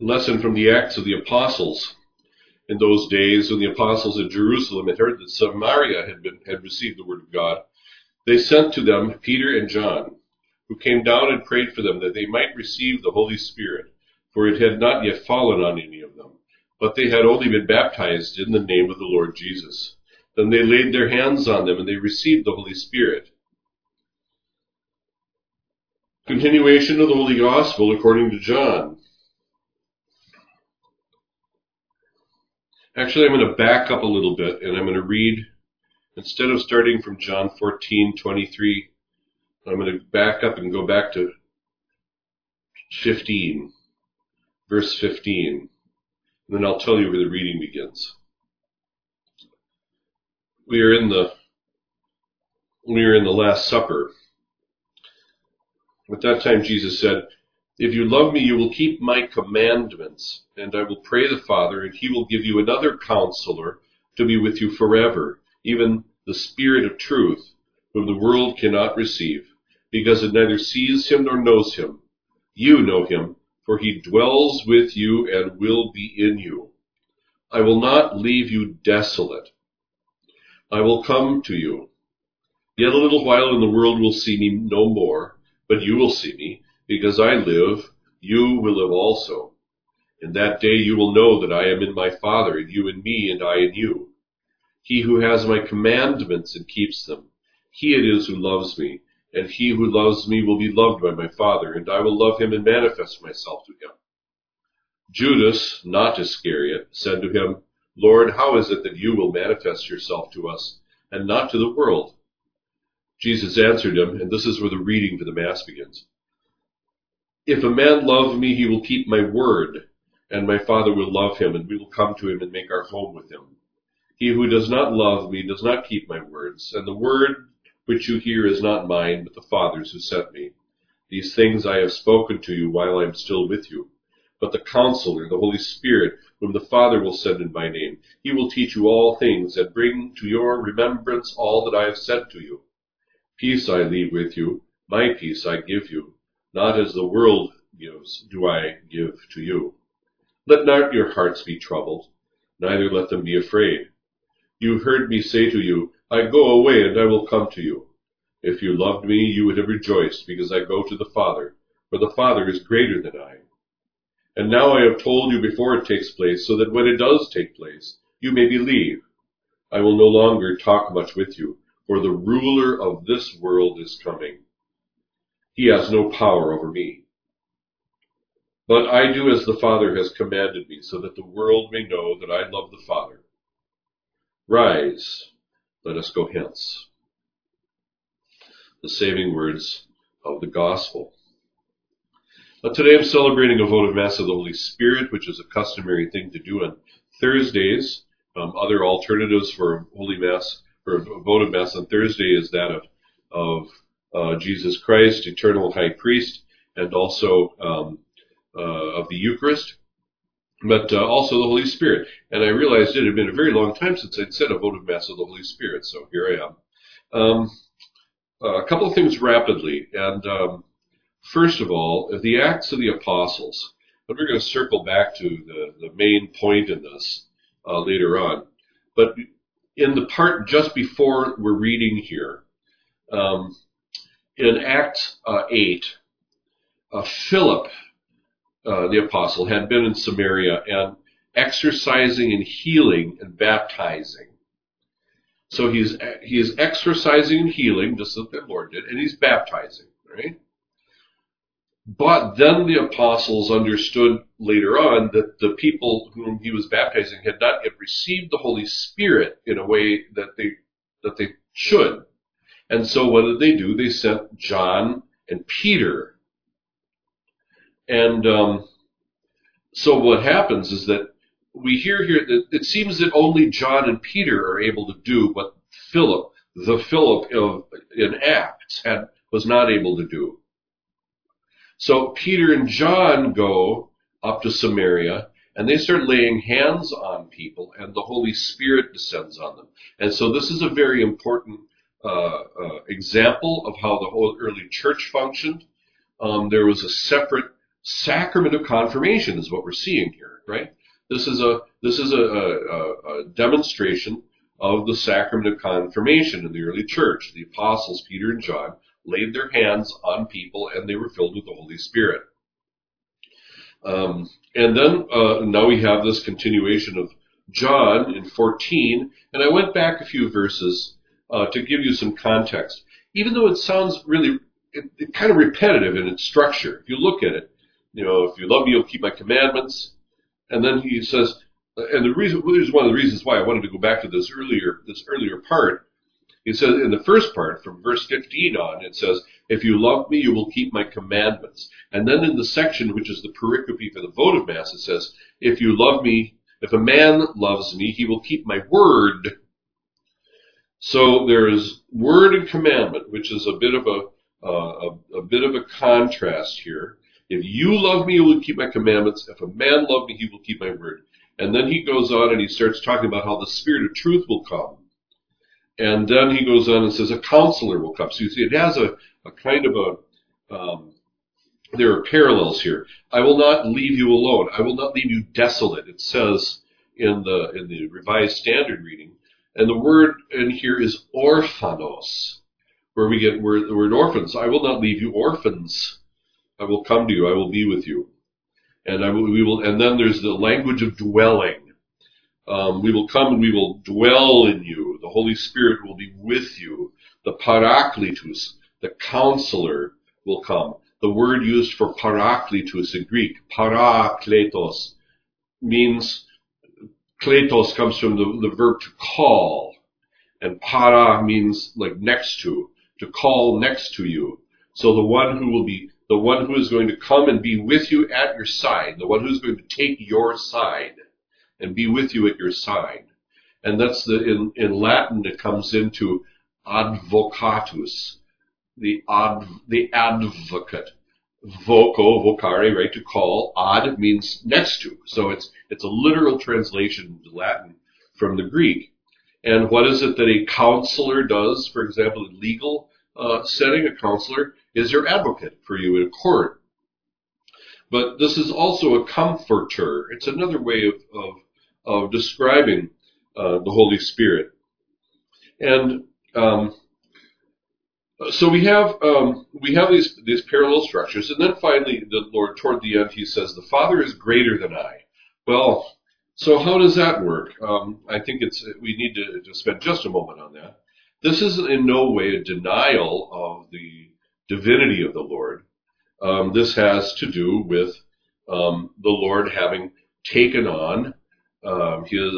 lesson from the Acts of the Apostles. In those days, when the apostles in Jerusalem had heard that Samaria had, been, had received the word of God, they sent to them Peter and John, who came down and prayed for them that they might receive the Holy Spirit, for it had not yet fallen on any of them, but they had only been baptized in the name of the Lord Jesus. Then they laid their hands on them and they received the Holy Spirit. Continuation of the Holy Gospel according to John. Actually, I'm going to back up a little bit and I'm going to read, instead of starting from John 14, 23, I'm going to back up and go back to 15, verse 15. And then I'll tell you where the reading begins. We are in the, we are in the Last Supper. At that time, Jesus said, if you love me, you will keep my commandments, and I will pray the Father, and he will give you another counselor to be with you forever, even the Spirit of truth, whom the world cannot receive, because it neither sees him nor knows him. You know him, for he dwells with you and will be in you. I will not leave you desolate. I will come to you. Yet a little while and the world will see me no more, but you will see me because I live, you will live also. In that day you will know that I am in my Father, and you in me, and I in you. He who has my commandments and keeps them, he it is who loves me, and he who loves me will be loved by my Father, and I will love him and manifest myself to him. Judas, not Iscariot, said to him, Lord, how is it that you will manifest yourself to us, and not to the world? Jesus answered him, and this is where the reading for the Mass begins. If a man love me, he will keep my word, and my Father will love him, and we will come to him and make our home with him. He who does not love me does not keep my words, and the word which you hear is not mine, but the Father's who sent me. These things I have spoken to you while I am still with you. But the Counselor, the Holy Spirit, whom the Father will send in my name, he will teach you all things and bring to your remembrance all that I have said to you. Peace I leave with you, my peace I give you. Not as the world gives, do I give to you. Let not your hearts be troubled, neither let them be afraid. You heard me say to you, I go away and I will come to you. If you loved me, you would have rejoiced, because I go to the Father, for the Father is greater than I. And now I have told you before it takes place, so that when it does take place, you may believe. I will no longer talk much with you, for the ruler of this world is coming. He has no power over me. But I do as the Father has commanded me, so that the world may know that I love the Father. Rise, let us go hence. The saving words of the gospel. Now, today I'm celebrating a votive Mass of the Holy Spirit, which is a customary thing to do on Thursdays. Um, other alternatives for Holy Mass, or a votive Mass on Thursday is that of, of uh, Jesus Christ, eternal high priest, and also um, uh, of the Eucharist, but uh, also the Holy Spirit. And I realized it had been a very long time since I'd said a votive Mass of the Holy Spirit, so here I am. Um, a couple of things rapidly, and um, first of all, the Acts of the Apostles. And we're going to circle back to the, the main point in this uh, later on. But in the part just before we're reading here, um, in Acts uh, 8, uh, Philip, uh, the apostle, had been in Samaria and exorcising and healing and baptizing. So he's he is exorcising and healing, just as the Lord did, and he's baptizing, right? But then the apostles understood later on that the people whom he was baptizing had not yet received the Holy Spirit in a way that they that they should. And so what did they do? They sent John and Peter. And um, so what happens is that we hear here that it seems that only John and Peter are able to do what Philip, the Philip of in Acts, had was not able to do. So Peter and John go up to Samaria and they start laying hands on people and the Holy Spirit descends on them. And so this is a very important uh, uh, example of how the whole early church functioned. Um, there was a separate sacrament of confirmation is what we're seeing here, right? This is a this is a, a, a demonstration of the sacrament of confirmation in the early church. The apostles Peter and John laid their hands on people and they were filled with the Holy Spirit. Um, and then uh, now we have this continuation of John in 14, and I went back a few verses uh, to give you some context. Even though it sounds really it, it kind of repetitive in its structure, if you look at it, you know, if you love me, you'll keep my commandments. And then he says, and the reason, here's one of the reasons why I wanted to go back to this earlier, this earlier part. He says in the first part, from verse 15 on, it says, if you love me, you will keep my commandments. And then in the section, which is the pericope for the votive mass, it says, if you love me, if a man loves me, he will keep my word. So there is word and commandment, which is a bit of a, uh, a, a bit of a contrast here. If you love me, you will keep my commandments. If a man love me, he will keep my word. And then he goes on and he starts talking about how the Spirit of truth will come. And then he goes on and says a counselor will come. So you see, it has a, a kind of a, um, there are parallels here. I will not leave you alone. I will not leave you desolate. It says in the, in the Revised Standard reading. And the word in here is orphanos, where we get word, the word orphans. I will not leave you orphans. I will come to you. I will be with you. And I will, we will, and then there's the language of dwelling. Um, we will come and we will dwell in you. The Holy Spirit will be with you. The Parakletos, the counselor, will come. The word used for Parakletos in Greek, parakletos, means, kletos comes from the, the verb to call. And para means like next to, to call next to you. So the one who will be the one who is going to come and be with you at your side, the one who's going to take your side and be with you at your side. And that's the, in, in Latin, it comes into advocatus, the ad, the advocate. Voco, vocare, right, to call. Ad means next to. So it's, it's a literal translation into Latin from the Greek. And what is it that a counselor does, for example, in legal uh, setting? A counselor is your advocate for you in court. But this is also a comforter. It's another way of, of, of describing uh, the Holy Spirit. And um, so we have um, we have these these parallel structures, and then finally, the Lord toward the end, He says, "The Father is greater than I." Well, so how does that work? Um, I think it's we need to, to spend just a moment on that. This is in no way a denial of the divinity of the Lord. Um, this has to do with um, the Lord having taken on um, his,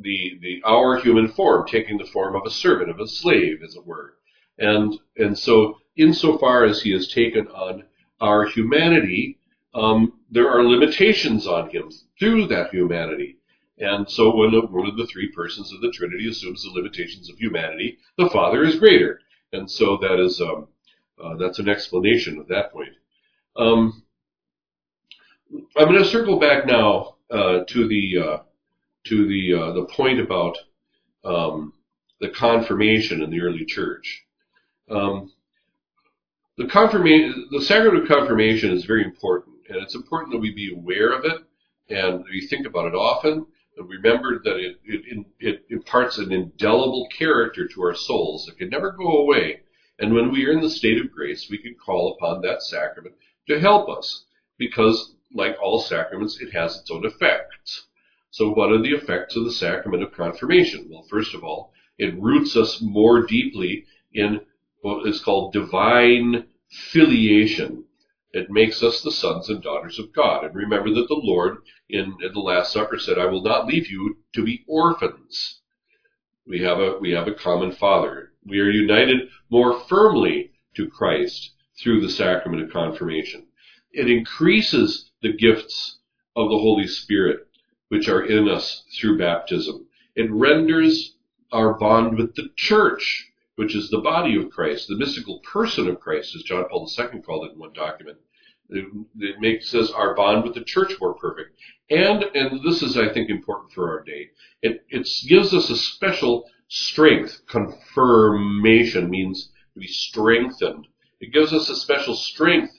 the the our human form, taking the form of a servant, of a slave, as it were, and and so insofar as he has taken on our humanity, um, there are limitations on him through that humanity. And so when one of the three persons of the Trinity assumes the limitations of humanity, the Father is greater. And so that is um, uh, that's an explanation of that point. Um, I'm going to circle back now uh, to the uh, to the uh, the point about um, the confirmation in the early church. Um, the confirmation, the sacrament of confirmation is very important, and it's important that we be aware of it and we think about it often. And remember that it, it, it imparts an indelible character to our souls that can never go away. And when we are in the state of grace, we can call upon that sacrament to help us because like all sacraments, it has its own effects. So what are the effects of the sacrament of confirmation? Well, first of all, it roots us more deeply in what is called divine filiation. It makes us the sons and daughters of God. And remember that the Lord in, in the Last Supper said, I will not leave you to be orphans. We have a, we have a common father. We are united more firmly to Christ through the sacrament of confirmation. It increases the gifts of the Holy Spirit which are in us through baptism. It renders our bond with the church, which is the body of Christ, the mystical person of Christ, as John Paul II called it in one document. It, it makes us our bond with the church more perfect. And, and this is, I think, important for our day. It, it gives us a special strength. Confirmation means to be strengthened. It gives us a special strength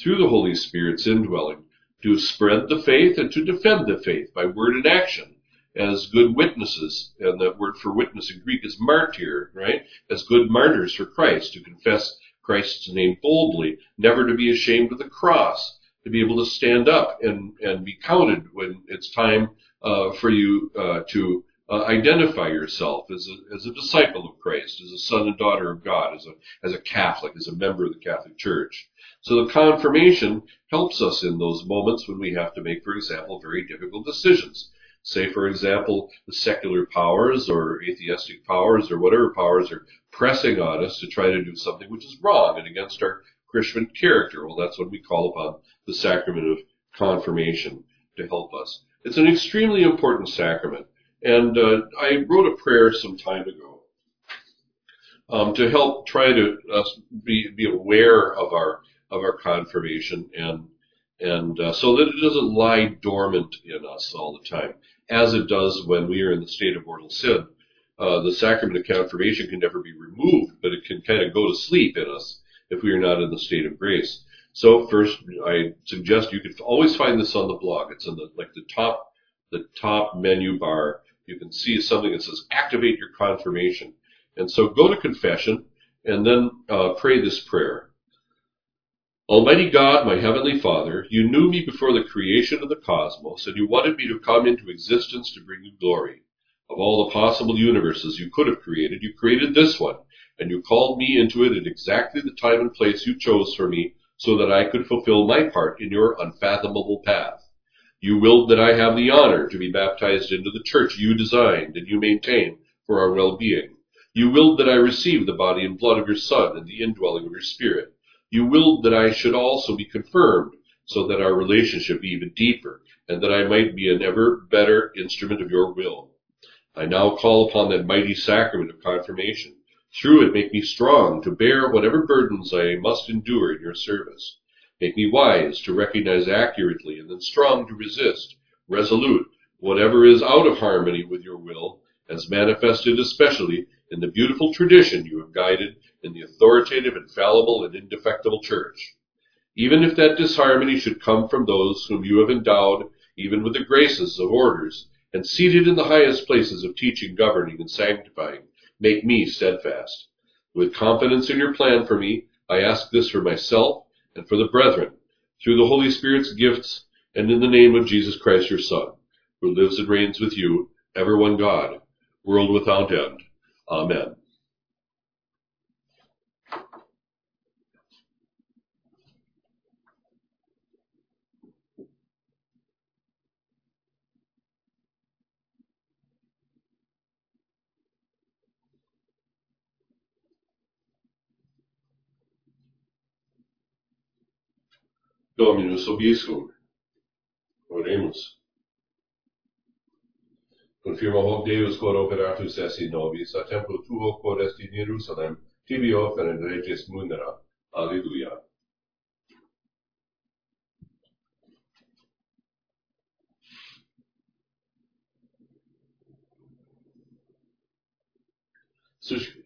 through the Holy Spirit's indwelling, to spread the faith and to defend the faith by word and action as good witnesses. And that word for witness in Greek is martyr, right? As good martyrs for Christ, to confess Christ's name boldly, never to be ashamed of the cross, to be able to stand up and, and be counted when it's time uh, for you uh, to uh, identify yourself as a, as a disciple of Christ, as a son and daughter of God, as a, as a Catholic, as a member of the Catholic Church. So the confirmation helps us in those moments when we have to make, for example, very difficult decisions. Say, for example, the secular powers or atheistic powers or whatever powers are pressing on us to try to do something which is wrong and against our Christian character. Well, that's when we call upon the sacrament of confirmation to help us. It's an extremely important sacrament. And uh, I wrote a prayer some time ago um, to help try to uh, be, be aware of our of our confirmation and and uh, so that it doesn't lie dormant in us all the time, as it does when we are in the state of mortal sin. Uh, the sacrament of confirmation can never be removed, but it can kind of go to sleep in us if we are not in the state of grace. So first, I suggest you could always find this on the blog. It's in the like the top the top menu bar you can see something that says activate your confirmation. And so go to confession and then uh, pray this prayer. Almighty God, my heavenly Father, you knew me before the creation of the cosmos, and you wanted me to come into existence to bring you glory. Of all the possible universes you could have created, you created this one, and you called me into it at exactly the time and place you chose for me so that I could fulfill my part in your unfathomable path. You willed that I have the honor to be baptized into the church you designed and you maintain for our well-being. You willed that I receive the body and blood of your Son and the indwelling of your Spirit. You willed that I should also be confirmed so that our relationship be even deeper and that I might be an ever better instrument of your will. I now call upon that mighty sacrament of confirmation. Through it make me strong to bear whatever burdens I must endure in your service. Make me wise to recognize accurately and then strong to resist, resolute, whatever is out of harmony with your will, as manifested especially in the beautiful tradition you have guided in the authoritative, infallible, and indefectible church. Even if that disharmony should come from those whom you have endowed even with the graces of orders, and seated in the highest places of teaching, governing, and sanctifying, make me steadfast. With confidence in your plan for me, I ask this for myself and for the brethren, through the Holy Spirit's gifts, and in the name of Jesus Christ your Son, who lives and reigns with you, ever one God, world without end. Amen. Dominus obiscum. Oremus. Confirma hoc Deus quod operatus es in nobis, a templo tuo quod est in Jerusalem, tibi offerent reges munera. Alleluia. Such